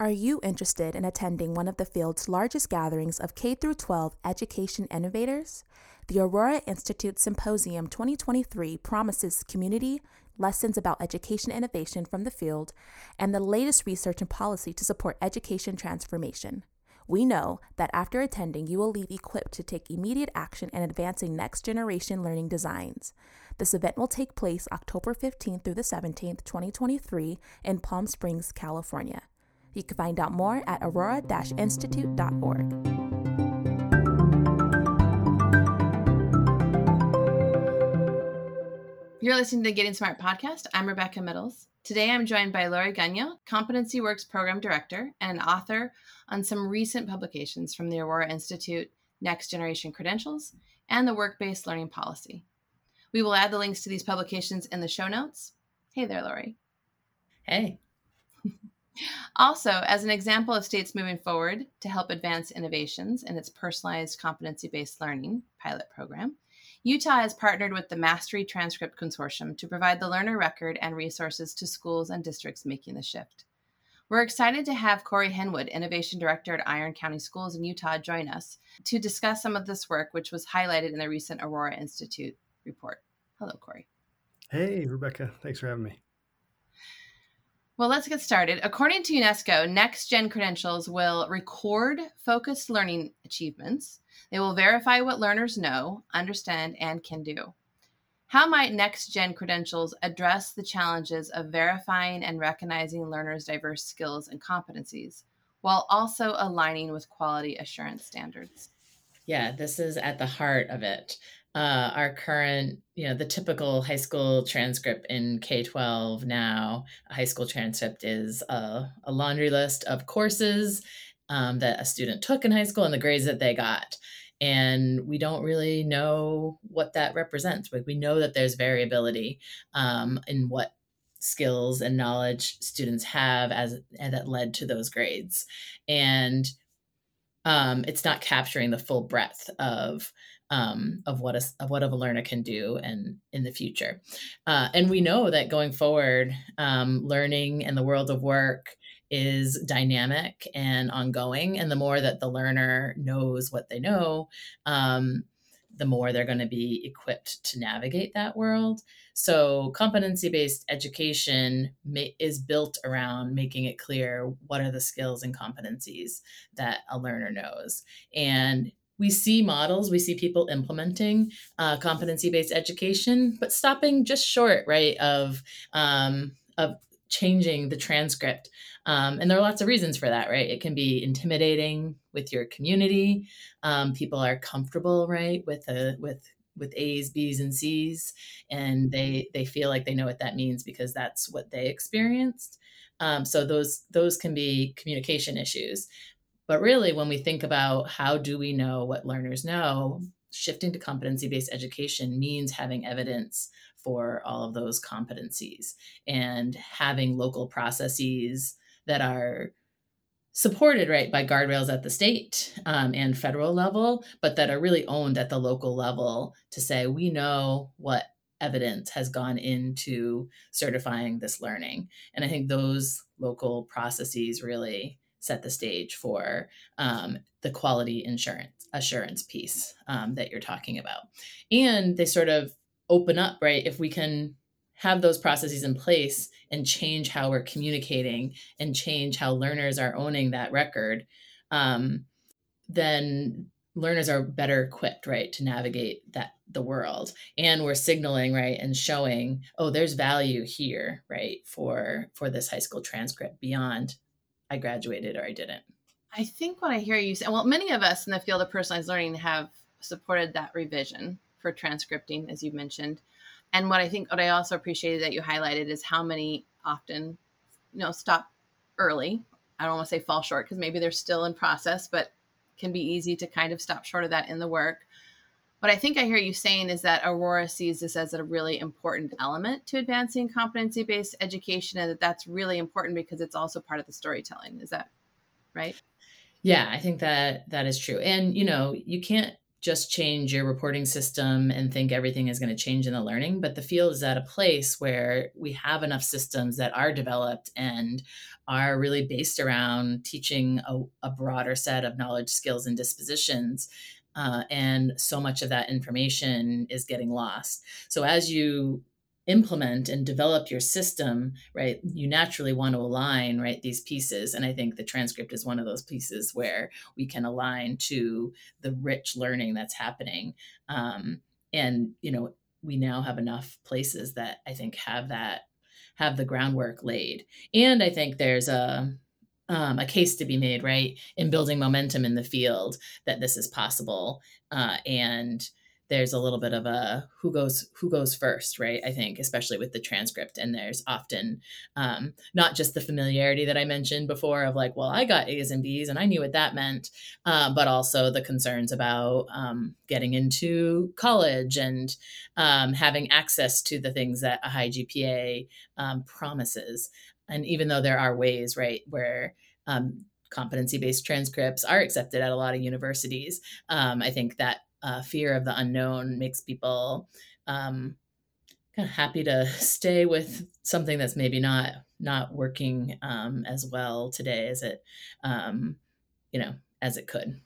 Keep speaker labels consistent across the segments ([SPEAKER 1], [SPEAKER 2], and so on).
[SPEAKER 1] Are you interested in attending one of the field's largest gatherings of K 12 education innovators? The Aurora Institute Symposium 2023 promises community, lessons about education innovation from the field, and the latest research and policy to support education transformation. We know that after attending, you will leave equipped to take immediate action in advancing next generation learning designs. This event will take place October 15th through the 17th, 2023, in Palm Springs, California. You can find out more at aurora institute.org.
[SPEAKER 2] You're listening to the Getting Smart podcast. I'm Rebecca Midles. Today I'm joined by Laurie Gagnon, Competency Works Program Director and author on some recent publications from the Aurora Institute Next Generation Credentials and the Work Based Learning Policy. We will add the links to these publications in the show notes. Hey there, Lori.
[SPEAKER 3] Hey.
[SPEAKER 2] Also, as an example of states moving forward to help advance innovations in its personalized competency based learning pilot program, Utah has partnered with the Mastery Transcript Consortium to provide the learner record and resources to schools and districts making the shift. We're excited to have Cory Henwood, Innovation Director at Iron County Schools in Utah, join us to discuss some of this work, which was highlighted in the recent Aurora Institute report. Hello, Cory.
[SPEAKER 4] Hey, Rebecca. Thanks for having me.
[SPEAKER 2] Well, let's get started. According to UNESCO, Next Gen credentials will record focused learning achievements. They will verify what learners know, understand, and can do. How might Next Gen credentials address the challenges of verifying and recognizing learners' diverse skills and competencies while also aligning with quality assurance standards?
[SPEAKER 3] Yeah, this is at the heart of it uh, our current, you know, the typical high school transcript in K 12 now, a high school transcript is a, a laundry list of courses um, that a student took in high school and the grades that they got. And we don't really know what that represents, but we know that there's variability um, in what skills and knowledge students have as and that led to those grades. And um, it's not capturing the full breadth of um, of what a of what a learner can do and in the future. Uh, and we know that going forward, um, learning in the world of work is dynamic and ongoing. And the more that the learner knows what they know, um, the more they're going to be equipped to navigate that world. So, competency based education may, is built around making it clear what are the skills and competencies that a learner knows. And we see models, we see people implementing uh, competency-based education, but stopping just short, right, of um, of changing the transcript. Um, and there are lots of reasons for that, right? It can be intimidating with your community. Um, people are comfortable, right, with a with with A's, B's, and C's, and they they feel like they know what that means because that's what they experienced. Um, so those those can be communication issues. But really, when we think about how do we know what learners know, shifting to competency based education means having evidence for all of those competencies and having local processes that are supported right by guardrails at the state um, and federal level but that are really owned at the local level to say we know what evidence has gone into certifying this learning. And i think those local processes really set the stage for um, the quality insurance assurance piece um, that you're talking about. And they sort of open up right? If we can have those processes in place and change how we're communicating and change how learners are owning that record um, then learners are better equipped right to navigate that the world. And we're signaling right and showing oh there's value here right for for this high school transcript beyond I graduated or I didn't.
[SPEAKER 2] I think what I hear you say, well, many of us in the field of personalized learning have supported that revision for transcripting, as you mentioned. And what I think, what I also appreciated that you highlighted is how many often, you know, stop early. I don't want to say fall short because maybe they're still in process, but can be easy to kind of stop short of that in the work. What I think I hear you saying is that Aurora sees this as a really important element to advancing competency based education, and that that's really important because it's also part of the storytelling. Is that right?
[SPEAKER 3] Yeah, I think that that is true. And you know, you can't just change your reporting system and think everything is going to change in the learning. But the field is at a place where we have enough systems that are developed and are really based around teaching a, a broader set of knowledge, skills, and dispositions. Uh, and so much of that information is getting lost. So as you implement and develop your system right you naturally want to align right these pieces and i think the transcript is one of those pieces where we can align to the rich learning that's happening um, and you know we now have enough places that i think have that have the groundwork laid and i think there's a um, a case to be made right in building momentum in the field that this is possible uh, and there's a little bit of a who goes who goes first right i think especially with the transcript and there's often um, not just the familiarity that i mentioned before of like well i got a's and b's and i knew what that meant uh, but also the concerns about um, getting into college and um, having access to the things that a high gpa um, promises and even though there are ways right where um, competency based transcripts are accepted at a lot of universities um, i think that uh, fear of the unknown makes people um, kind of happy to stay with something that's maybe not not working um, as well today as it um, you know as it could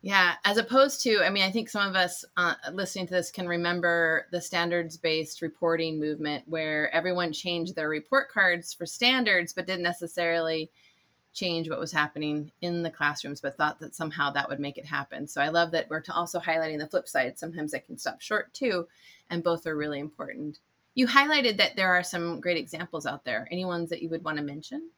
[SPEAKER 2] yeah as opposed to i mean i think some of us uh, listening to this can remember the standards based reporting movement where everyone changed their report cards for standards but didn't necessarily change what was happening in the classrooms, but thought that somehow that would make it happen. So I love that we're also highlighting the flip side. Sometimes it can stop short too, and both are really important. You highlighted that there are some great examples out there. Any ones that you would want to mention?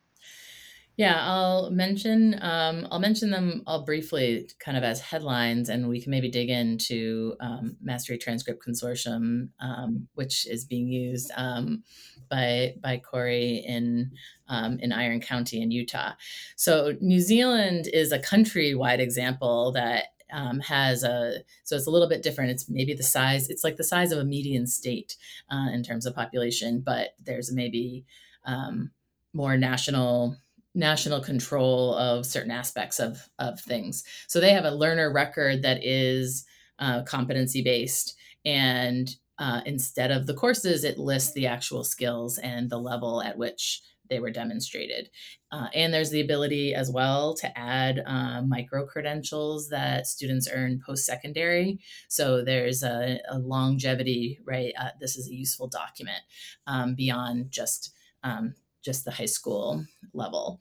[SPEAKER 3] Yeah, I'll mention um, I'll mention them all briefly, kind of as headlines, and we can maybe dig into um, Mastery Transcript Consortium, um, which is being used um, by by Cory in um, in Iron County in Utah. So New Zealand is a countrywide example that um, has a so it's a little bit different. It's maybe the size. It's like the size of a median state uh, in terms of population, but there's maybe um, more national national control of certain aspects of of things. So they have a learner record that is uh, competency based, and uh, instead of the courses, it lists the actual skills and the level at which they were demonstrated. Uh, and there's the ability as well to add uh, micro credentials that students earn post secondary. So there's a, a longevity, right? Uh, this is a useful document um, beyond just um, just the high school level.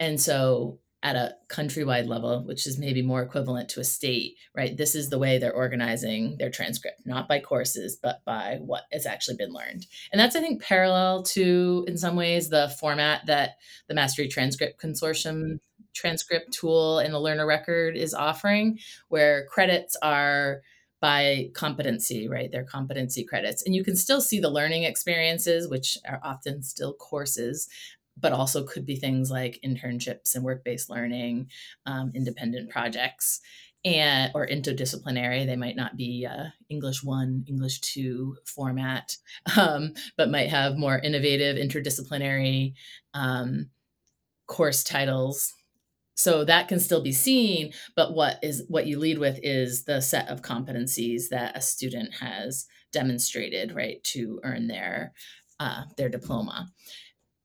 [SPEAKER 3] And so at a countrywide level, which is maybe more equivalent to a state, right? This is the way they're organizing their transcript, not by courses, but by what has actually been learned. And that's, I think, parallel to, in some ways, the format that the Mastery Transcript Consortium transcript tool in the learner record is offering, where credits are by competency, right? They're competency credits. And you can still see the learning experiences, which are often still courses, but also could be things like internships and work based learning, um, independent projects. And or interdisciplinary, they might not be uh, English one, English two format, um, but might have more innovative interdisciplinary um, course titles so that can still be seen but what is what you lead with is the set of competencies that a student has demonstrated right to earn their uh, their diploma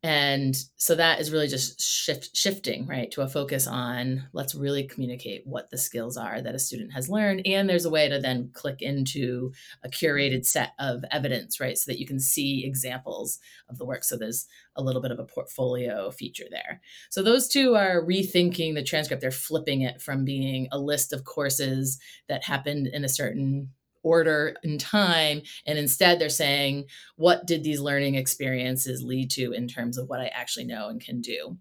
[SPEAKER 3] and so that is really just shift, shifting right to a focus on let's really communicate what the skills are that a student has learned. And there's a way to then click into a curated set of evidence right so that you can see examples of the work. So there's a little bit of a portfolio feature there. So those two are rethinking the transcript. They're flipping it from being a list of courses that happened in a certain order in time and instead they're saying what did these learning experiences lead to in terms of what i actually know and can do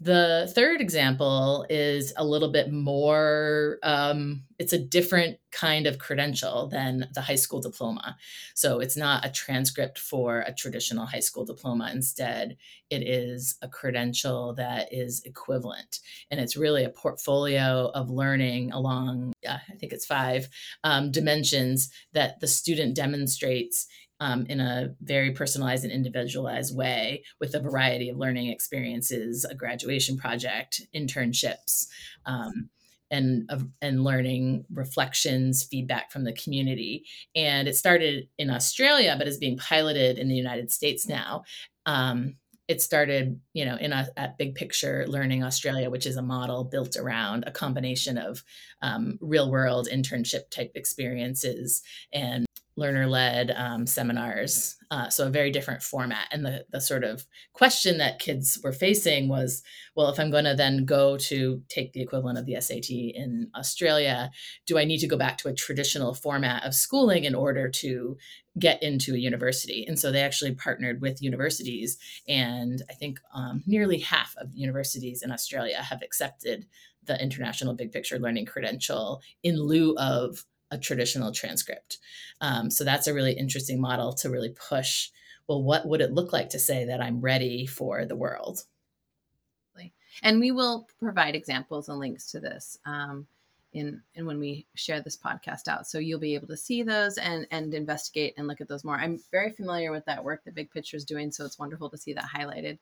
[SPEAKER 3] the third example is a little bit more, um, it's a different kind of credential than the high school diploma. So it's not a transcript for a traditional high school diploma. Instead, it is a credential that is equivalent. And it's really a portfolio of learning along, uh, I think it's five um, dimensions that the student demonstrates um, in a very personalized and individualized way with a variety of learning experiences, a graduation project, internships, um, and and learning reflections feedback from the community. And it started in australia but is being piloted in the united states now. Um, it started you know in a, at big picture learning australia which is a model built around a combination of um, real world internship type experiences and learner led um, seminars. Uh, so a very different format. And the, the sort of question that kids were facing was well, if I'm going to then go to take the equivalent of the SAT in Australia, do I need to go back to a traditional format of schooling in order to get into a university? And so they actually partnered with universities. And I think um, nearly half of universities in Australia have accepted the International Big Picture Learning Credential in lieu of a traditional transcript. Um, so that's a really interesting model to really push. Well, what would it look like to say that I'm ready for the world?
[SPEAKER 2] And we will provide examples and links to this um, in, in when we share this podcast out. So you'll be able to see those and and investigate and look at those more. I'm very familiar with that work that Big Picture is doing, so it's wonderful to see that highlighted.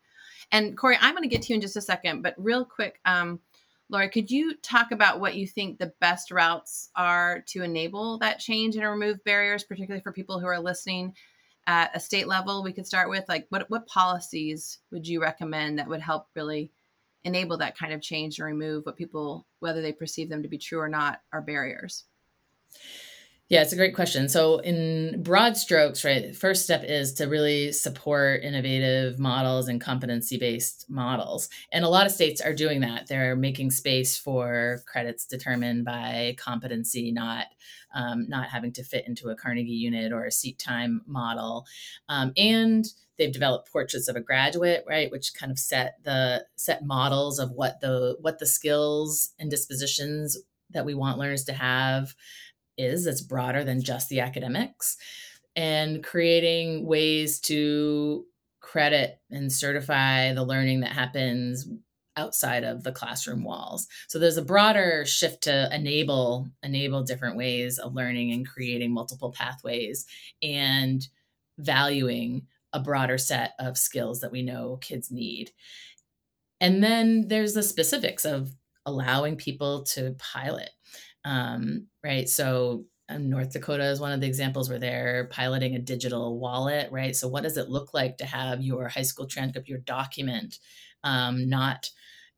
[SPEAKER 2] And Cory, I'm going to get to you in just a second, but real quick, um, Laura, could you talk about what you think the best routes are to enable that change and remove barriers, particularly for people who are listening at a state level? We could start with like what what policies would you recommend that would help really enable that kind of change and remove what people, whether they perceive them to be true or not, are barriers?
[SPEAKER 3] Yeah, it's a great question. So, in broad strokes, right, first step is to really support innovative models and competency based models. And a lot of states are doing that. They're making space for credits determined by competency, not um, not having to fit into a Carnegie unit or a seat time model. Um, and they've developed portraits of a graduate right which kind of set the set models of what the what the skills and dispositions that we want learners to have is that's broader than just the academics. And creating ways to credit and certify the learning that happens outside of the classroom walls. So there's a broader shift to enable enable different ways of learning and creating multiple pathways and valuing a broader set of skills that we know kids need. And then there's the specifics of allowing people to pilot um, right? So um, North Dakota is one of the examples where they're piloting a digital wallet, right? So what does it look like to have your high school transcript, your document, um, not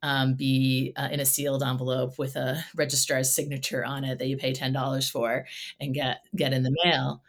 [SPEAKER 3] um, be uh, in a sealed envelope with a registrar's signature on it that you pay ten dollars for and get get in the mail?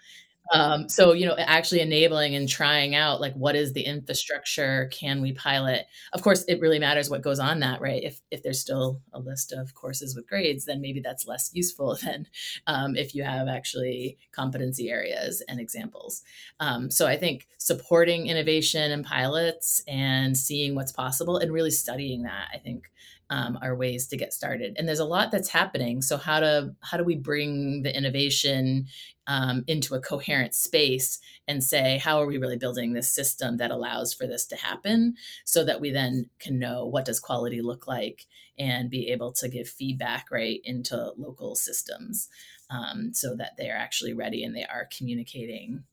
[SPEAKER 3] Um, so you know actually enabling and trying out like what is the infrastructure? Can we pilot? Of course it really matters what goes on that right? If if there's still a list of courses with grades then maybe that's less useful than um, if you have actually competency areas and examples. Um, so i think supporting innovation and pilots and seeing what's possible and really studying that i think um, are ways to get started. And there's a lot that's happening. So how to how do we bring the innovation um, into a coherent space and say how are we really building this system that allows for this to happen so that we then can know what does quality look like and be able to give feedback right into local systems um, so that they are actually ready and they are communicating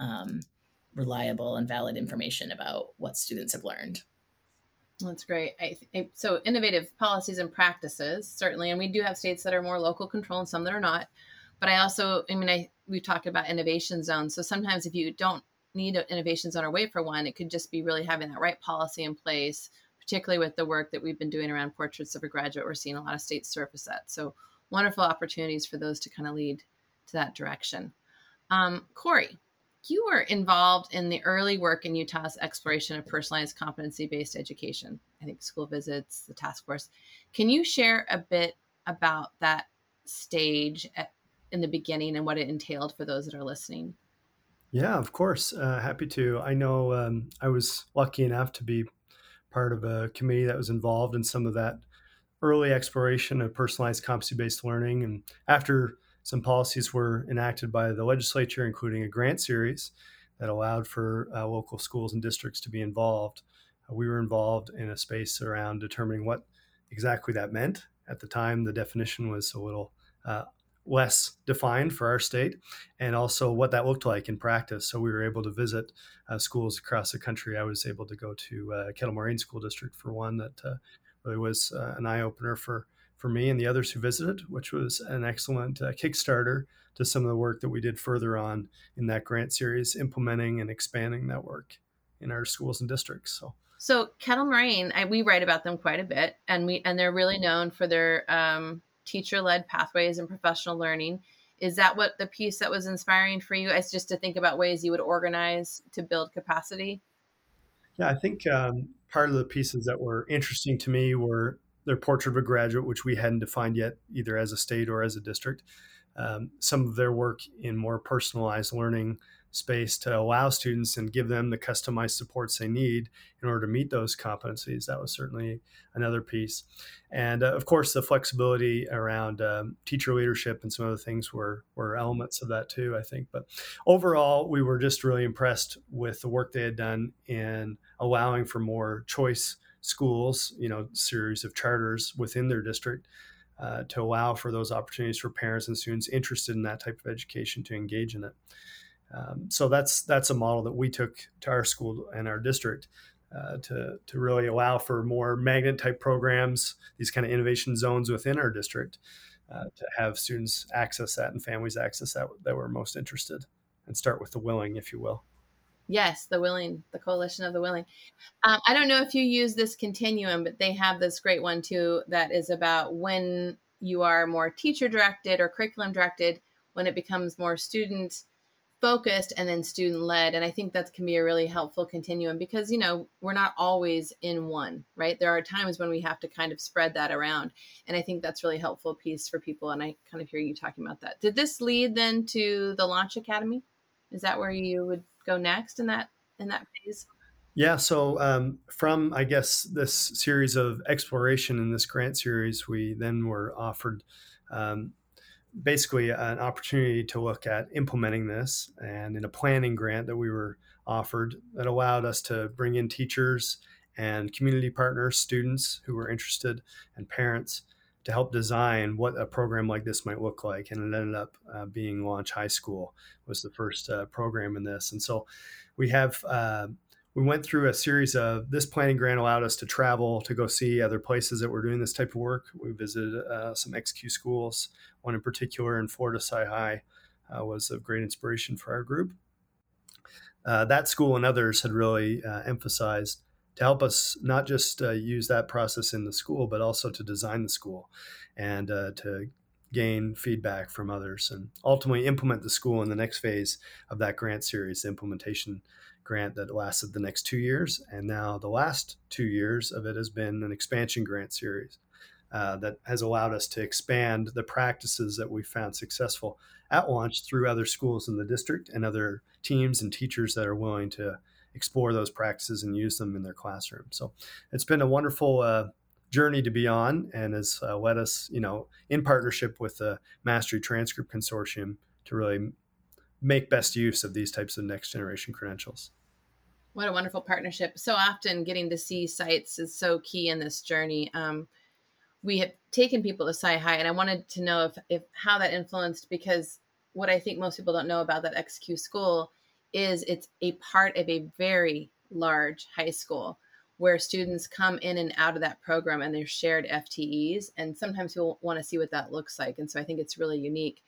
[SPEAKER 3] um, reliable and valid information about what students have learned
[SPEAKER 2] that's great. I, I, so innovative policies and practices certainly, and we do have states that are more local control and some that are not. But I also, I mean, I we talked about innovation zones. So sometimes if you don't need an innovation zone or wait for one, it could just be really having that right policy in place. Particularly with the work that we've been doing around portraits of a graduate, we're seeing a lot of states surface that. So wonderful opportunities for those to kind of lead to that direction. Um, Cory, you were involved in the early work in Utah's exploration of personalized competency based education. I think school visits, the task force. Can you share a bit about that stage at, in the beginning and what it entailed for those that are listening?
[SPEAKER 4] Yeah, of course. Uh, happy to. I know um, I was lucky enough to be part of a committee that was involved in some of that early exploration of personalized competency based learning. And after some policies were enacted by the legislature, including a grant series that allowed for uh, local schools and districts to be involved. Uh, we were involved in a space around determining what exactly that meant. At the time, the definition was a little uh, less defined for our state, and also what that looked like in practice. So we were able to visit uh, schools across the country. I was able to go to uh, Kettle Moraine School District for one that uh, really was an eye opener for for me and the others who visited, which was an excellent uh, Kickstarter to some of the work that we did further on in that grant series, implementing and expanding that work in our schools and districts. So.
[SPEAKER 2] So Kettle Moraine, I, we write about them quite a bit, and we and they're really known for their um, teacher-led pathways and professional learning. Is that what the piece that was inspiring for you? Is just to think about ways you would organize to build capacity.
[SPEAKER 4] Yeah, I think um, part of the pieces that were interesting to me were their portrait of a graduate, which we hadn't defined yet, either as a state or as a district. Um, some of their work in more personalized learning space to allow students and give them the customized supports they need in order to meet those competencies. That was certainly another piece. And uh, of course, the flexibility around um, teacher leadership and some other things were, were elements of that too, I think. But overall, we were just really impressed with the work they had done in allowing for more choice schools, you know, series of charters within their district. Uh, to allow for those opportunities for parents and students interested in that type of education to engage in it. Um, so that's that's a model that we took to our school and our district uh, to to really allow for more magnet type programs, these kind of innovation zones within our district, uh, to have students access that and families access that that were most interested, and start with the willing, if you will.
[SPEAKER 2] Yes, the willing, the coalition of the willing. Um, I don't know if you use this continuum, but they have this great one too that is about when you are more teacher directed or curriculum directed, when it becomes more student focused and then student led. And i think that can be a really helpful continuum because you know we're not always in one right? There are times when we have to kind of spread that around. And i think that's really helpful piece for people. And i kind of hear you talking about that. Did this lead then to the launch academy? Is that where you would go next in that in that phase?
[SPEAKER 4] Yeah so um, from i guess this series of exploration in this grant series we then were offered um, basically an opportunity to look at implementing this and in a planning grant that we were offered that allowed us to bring in teachers and community partners students who were interested and parents to help design what a program like this might look like and it ended up uh, being launch high school was the first uh, program in this and so we have uh, we went through a series of this planning grant allowed us to travel to go see other places that were doing this type of work. We visited uh, some XQ schools, one in particular in Florida PSI High uh, was of great inspiration for our group. Uh, that school and others had really emphasized to help us not just uh, use that process in the school, but also to design the school and uh, to gain feedback from others and ultimately implement the school in the next phase of that grant series, the implementation grant that lasted the next two years. And now the last two years of it has been an expansion grant series uh, that has allowed us to expand the practices that we found successful at launch through other schools in the district and other teams and teachers that are willing to explore those practices and use them in their classroom. So it's been a wonderful uh, journey to be on and has uh, led us, you know, in partnership with the Mastery Transcript Consortium to really make best use of these types of next generation credentials.
[SPEAKER 2] What a wonderful partnership. So often getting to see sites is so key in this journey. Um, we have taken people to PSI High, and I wanted to know if, if how that influenced because what I think most people don't know about that XQ school is it's a part of a very large high school where students come in and out of that program and they're shared FTEs. And sometimes people want to see what that looks like. And so I think it's really unique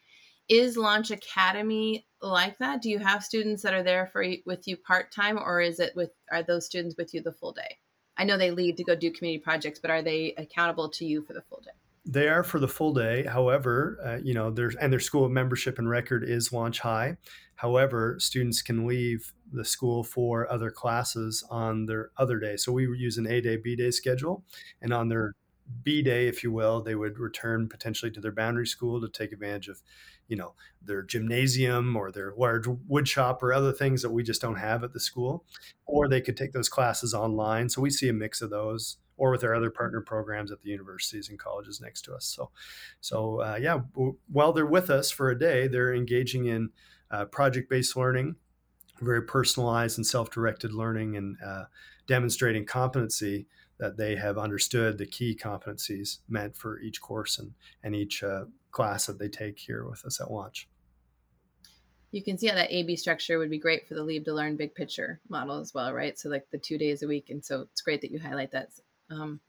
[SPEAKER 2] is Launch Academy like that? Do you have students that are there for with you part time, or is it with are those students with you the full day? I know they leave to go do community projects, but are they accountable to you for the full day?
[SPEAKER 4] They are for the full day. However, uh, you know, there's and their school membership and record is Launch High. However, students can leave the school for other classes on their other day. So we use an A day, B day schedule, and on their B day, if you will, they would return potentially to their boundary school to take advantage of you know their gymnasium or their large wood shop or other things that we just don't have at the school or they could take those classes online so we see a mix of those or with our other partner programs at the universities and colleges next to us so so uh, yeah while they're with us for a day they're engaging in uh, project-based learning very personalized and self-directed learning and uh, demonstrating competency that they have understood the key competencies meant for each course and, and each uh, class that they take here with us at launch.
[SPEAKER 2] You can see how that AB structure would be great for the leave to learn big picture model as well, right? So like the two days a week, and so it's great that you highlight that. Um,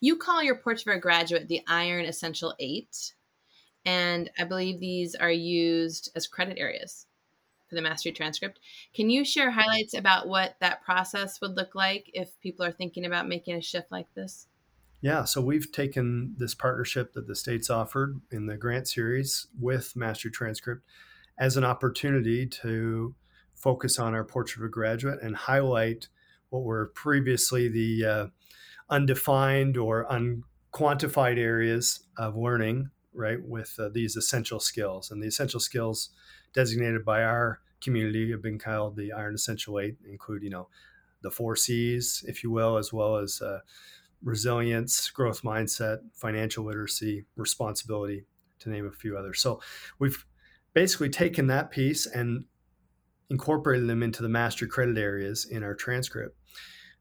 [SPEAKER 2] You call your Portrait of a Graduate the Iron Essential Eight, and I believe these are used as credit areas for the mastery transcript. Can you share highlights about what that process would look like if people are thinking about making a shift like this?
[SPEAKER 4] Yeah, so we've taken this partnership that the state's offered in the grant series with Mastery Transcript as an opportunity to focus on our portrait of a graduate and highlight what were previously the uh, undefined or unquantified areas of learning, right, with uh, these essential skills. And the essential skills designated by our community have been called the Iron Essential Eight, include, you know, the four C's, if you will, as well as uh, resilience, growth mindset, financial literacy, responsibility, to name a few others. So we've basically taken that piece and incorporated them into the master credit areas in our transcript.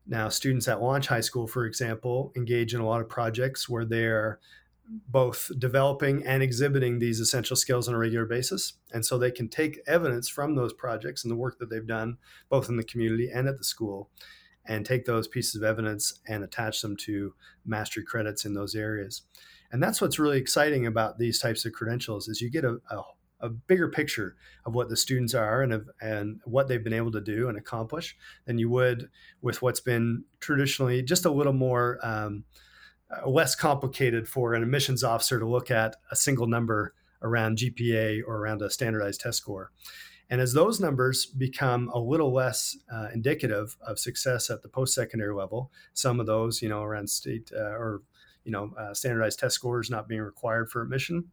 [SPEAKER 4] Now, students at Launch High School, for example, engage in a lot of projects where they're both developing and exhibiting these essential skills on a regular basis. And so they can take evidence from those projects and the work that they've done, both in the community and at the school, and take those pieces of evidence and attach them to mastery credits in those areas. And that's what's really exciting about these types of credentials is you get a, a, a bigger picture of what the students are and of, and what they've been able to do and accomplish than you would with what's been traditionally just a little more um, uh, less complicated for an admissions officer to look at a single number around GPA or around a standardized test score. And as those numbers become a little less uh, indicative of success at the post-secondary level, some of those, you know, around state uh, or you know, uh, standardized test scores not being required for admission,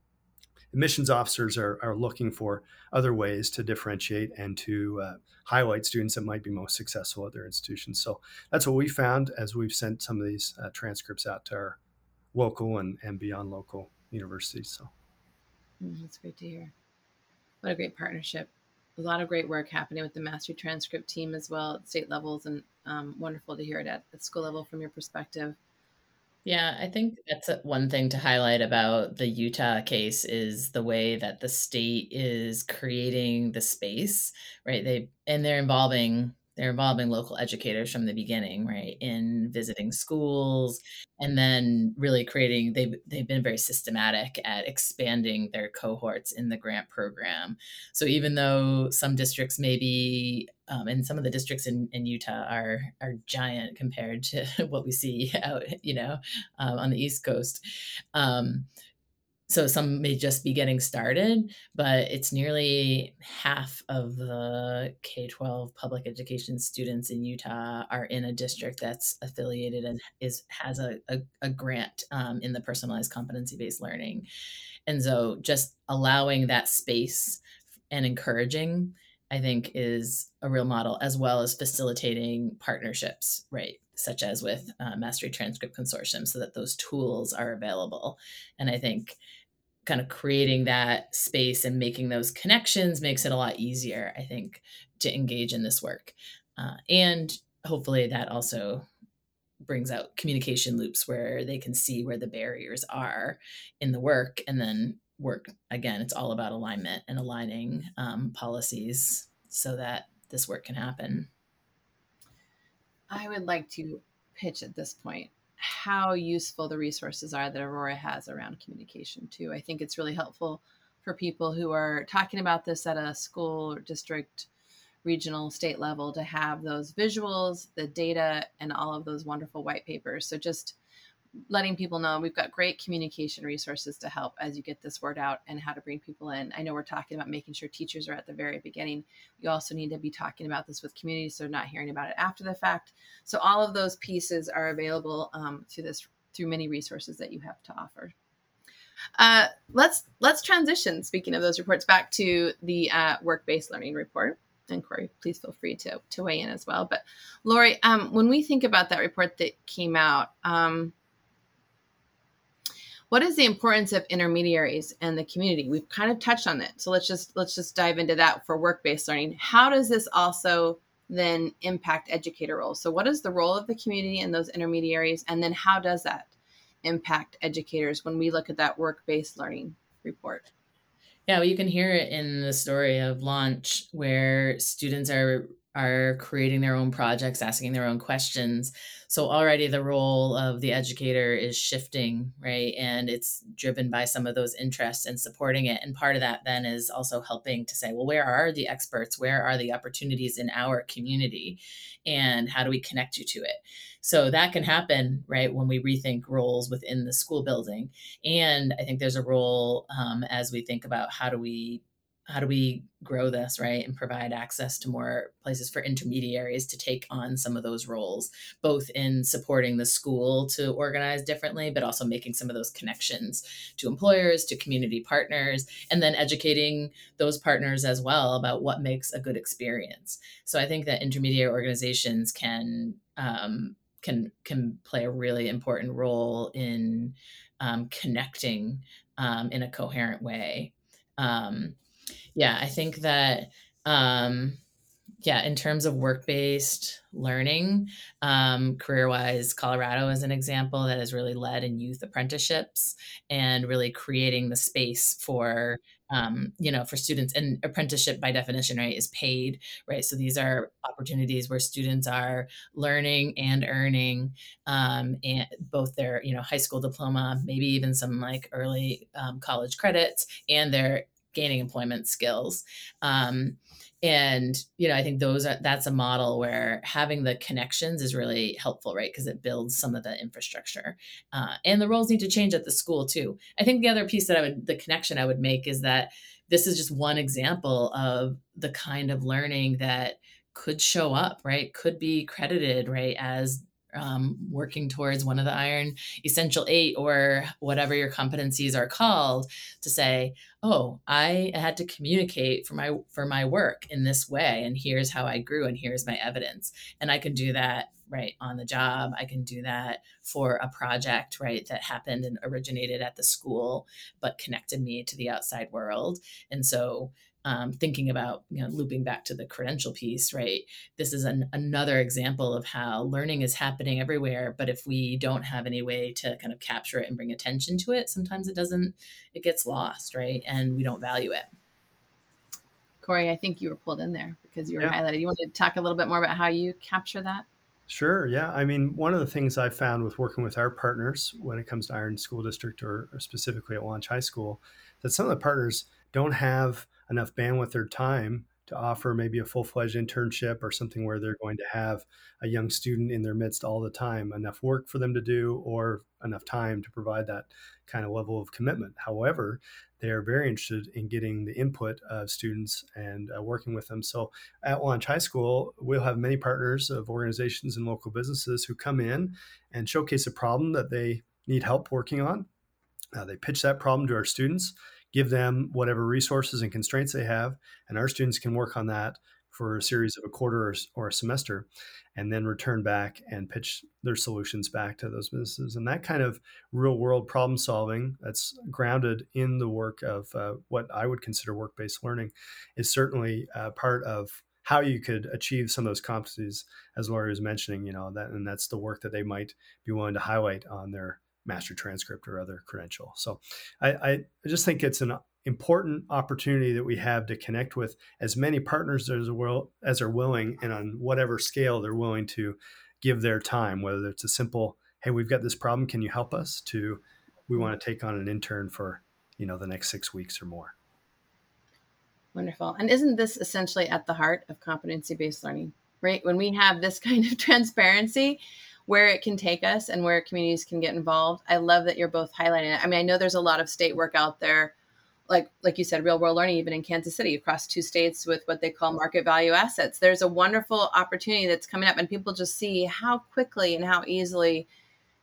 [SPEAKER 4] admissions officers are, are looking for other ways to differentiate and to uh, highlight students that might be most successful at their institutions. So that's what we found as we've sent some of these uh, transcripts out to our local and, and beyond local universities. So
[SPEAKER 2] mm, that's great to hear. What a great partnership a lot of great work happening with the mastery transcript team as well at state levels and um, wonderful to hear it at, the school level from your perspective
[SPEAKER 3] yeah, I think that's one thing to highlight about the Utah case is the way that the state is creating the space, right? They and they're involving they're involving local educators from the beginning right in visiting schools and then really creating they've, they've been very systematic at expanding their cohorts in the grant program. So even though some districts maybe um, and some of the districts in, in utah are are giant compared to what we see out you know um, on the east coast um, so some may just be getting started, but it's nearly half of the K 12 public education students in Utah are in a district that's affiliated and is has a, a, a grant um, in the personalized competency based learning. And so just allowing that space and encouraging, I think, is a real model, as well as facilitating partnerships, right? Such as with uh, Mastery Transcript Consortium, so that those tools are available. And I think kind of creating that space and making those connections makes it a lot easier, I think, to engage in this work. Uh, and hopefully that also brings out communication loops where they can see where the barriers are in the work and then work again it's all about alignment and aligning um, policies so that this work can happen
[SPEAKER 2] i would like to pitch at this point how useful the resources are that Aurora has around communication too. I think it's really helpful for people who are talking about this at a school district, regional, state level to have those visuals, the data, and all of those wonderful white papers. So just letting people know we've got great communication resources to help as you get this word out and how to bring people in. I know we're talking about making sure teachers are at the very beginning. You also need to be talking about this with communities so they're not hearing about it after the fact. So all of those pieces are available um, through this through many resources that you have to offer. Uh, let's let's transition. Speaking of those reports, back to the uh, work-based learning report. And Cory, please feel free to to weigh in as well. But Laurie, um, when we think about that report that came out, um, what is the importance of intermediaries and the community? We've kind of touched on it. So let's just let's just dive into that for work-based learning. How does this also then impact educator roles? So what is the role of the community and those intermediaries? And then how does that impact educators when we look at that work-based learning report?
[SPEAKER 3] Yeah well, you can hear it in the story of launch where students are are creating their own projects, asking their own questions. So already the role of the educator is shifting, right? And it's driven by some of those interests and supporting it. And part of that then is also helping to say, well, where are the experts? Where are the opportunities in our community? And how do we connect you to it? So that can happen, right, when we rethink roles within the school building. And I think there's a role um, as we think about how do we how do we grow this right and provide access to more places for intermediaries to take on some of those roles both in supporting the school to organize differently but also making some of those connections to employers to community partners and then educating those partners as well about what makes a good experience. So i think that intermediary organizations can um, can can play a really important role in um, connecting um, in a coherent way. Um, yeah, I think that um, yeah, in terms of work based learning, um, CareerWise, Colorado is an example that has really led in youth apprenticeships and really creating the space for um, you know for students. And apprenticeship by definition right is paid right? So these are opportunities where students are learning and earning um, and both their you know high school diploma maybe even some like early um, college credits and their gaining employment skills. Um, and you know, I think those are that's a model where having the connections is really helpful, right? Because it builds some of the infrastructure, uh, and the roles need to change at the school too. I think the other piece that I would the connection I would make is that this is just one example of the kind of learning that could show up, right? Could be credited, right, as um, working towards one of the iron essential eight or whatever your competencies are called to say oh i had to communicate for my for my work in this way and here's how i grew and here's my evidence. And i can do that right on the job. I can do that for a project right that happened and originated at the school but connected me to the outside world. And so um, thinking about you know looping back to the credential piece right this is an, another example of how learning is happening everywhere but if we don't have any way to kind of capture it and bring attention to it sometimes it doesn't it gets lost right and we don't value it
[SPEAKER 2] cory i think you were pulled in there because you were yeah. highlighted you want to talk a little bit more about how you capture that
[SPEAKER 4] Sure. Yeah. I mean, one of the things I found with working with our partners when it comes to Iron School District or, or specifically at Launch High School, that some of the partners don't have enough bandwidth or time to offer maybe a full-fledged internship or something where they're going to have a young student in their midst all the time enough work for them to do or enough time to provide that kind of level of commitment. However they are very interested in getting the input of students and uh, working with them. So at launch high school we'll have many partners of organizations and local businesses who come in and showcase a problem that they need help working on. Uh, they pitch that problem to our students give them whatever resources and constraints they have, and our students can work on that for a series of a quarter or, a semester and then return back and pitch their solutions back to those businesses. And that kind of real world problem solving that's grounded in the work of uh, what i would consider work-based learning is certainly uh, part of how you could achieve some of those competencies as Laurie was mentioning you know that and that's the work that they might be willing to highlight on their master transcript or other credential. So I, I just think it's an important opportunity that we have to connect with as many partners as, will, as are willing and on whatever scale they're willing to give their time, whether it's a simple, hey, we've got this problem, can you help us? to we want to take on an intern for, you know, the next six weeks or more.
[SPEAKER 2] Wonderful. And isn't this essentially at the heart of competency based learning, right? When we have this kind of transparency, where it can take us and where communities can get involved. I love that you're both highlighting it. I mean, I know there's a lot of state work out there, like like you said, real world learning, even in Kansas City, across two states with what they call market value assets. There's a wonderful opportunity that's coming up, and people just see how quickly and how easily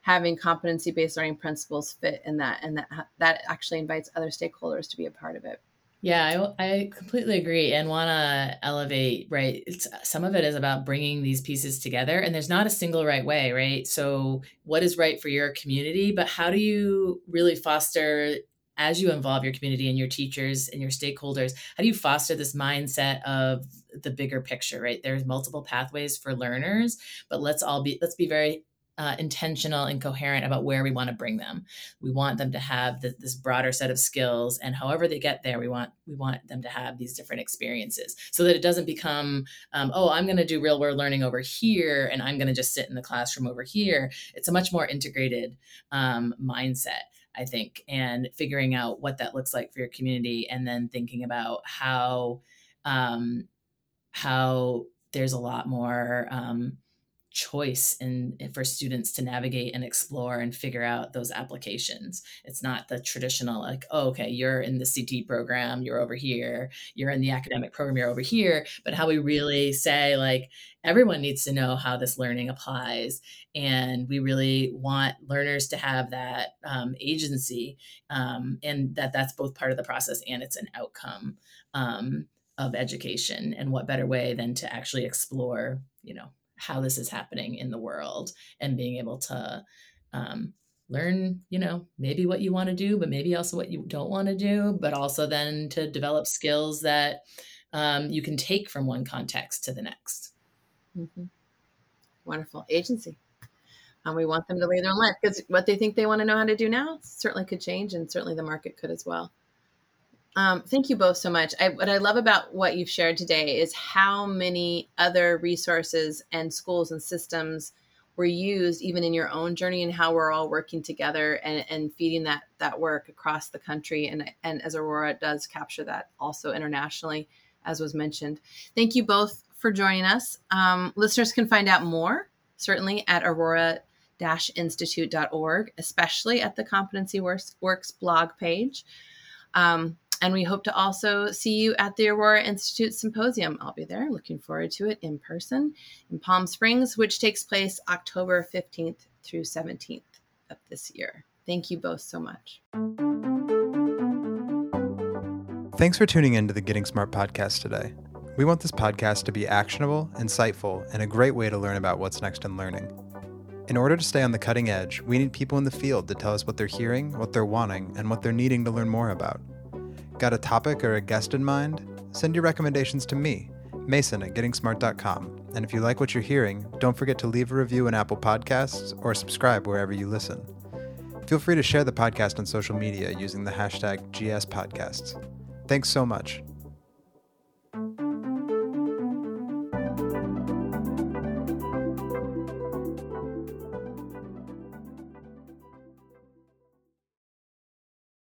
[SPEAKER 2] having competency based learning principles fit in that, and that that actually invites other stakeholders to be a part of it.
[SPEAKER 3] Yeah, I, I completely agree and want to elevate, right? It's, some of it is about bringing these pieces together, and there's not a single right way, right? So, what is right for your community, but how do you really foster, as you involve your community and your teachers and your stakeholders, how do you foster this mindset of the bigger picture, right? There's multiple pathways for learners, but let's all be, let's be very uh, intentional and coherent about where we want to bring them. We want them to have the, this broader set of skills, and however they get there, we want we want them to have these different experiences, so that it doesn't become, um, oh, I'm going to do real world learning over here, and I'm going to just sit in the classroom over here. It's a much more integrated um, mindset. I think, and figuring out what that looks like for your community, and then thinking about how um, how there's a lot more um, choice in for students to navigate and explore and figure out those applications. It's not the traditional like oh, okay you're in the ct program you're over here you're in the academic program you're over here. But how we really say like everyone needs to know how this learning applies. And we really want learners to have that um, agency um, and that that's both part of the process and it's an outcome um, of education and what better way than to actually explore you know how this is happening in the world and being able to um, learn you know maybe what you want to do but maybe also what you don't want to do but also then to develop skills that um, you can take from one context to the next.
[SPEAKER 2] Mm-hmm. wonderful. Agency. And we want them to lead their own life because what they think they want to know how to do now certainly could change and certainly the market could as well um, thank you both so much. I, what I love about what you've shared today is how many other resources and schools and systems were used even in your own journey and how we're all working together and, and feeding that that work across the country and and as Aurora does capture that also internationally as was mentioned. Thank you both for joining us. Um, listeners can find out more certainly at aurora institute.org, especially at the CompetencyWorks, Works blog page. Um, and we hope to also see you at the Aurora Institute Symposium. I'll be there, looking forward to it in person in Palm Springs, which takes place October 15th through 17th of this year. Thank you both so much.
[SPEAKER 5] Thanks for tuning in to the Getting Smart podcast today. We want this podcast to be actionable, insightful, and a great way to learn about what's next in learning. In order to stay on the cutting edge, we need people in the field to tell us what they're hearing, what they're wanting, and what they're needing to learn more about. Got a topic or a guest in mind? Send your recommendations to me, Mason at gettingsmart.com. And if you like what you're hearing, don't forget to leave a review in Apple Podcasts or subscribe wherever you listen. Feel free to share the podcast on social media using the hashtag GSPodcasts. Thanks so much.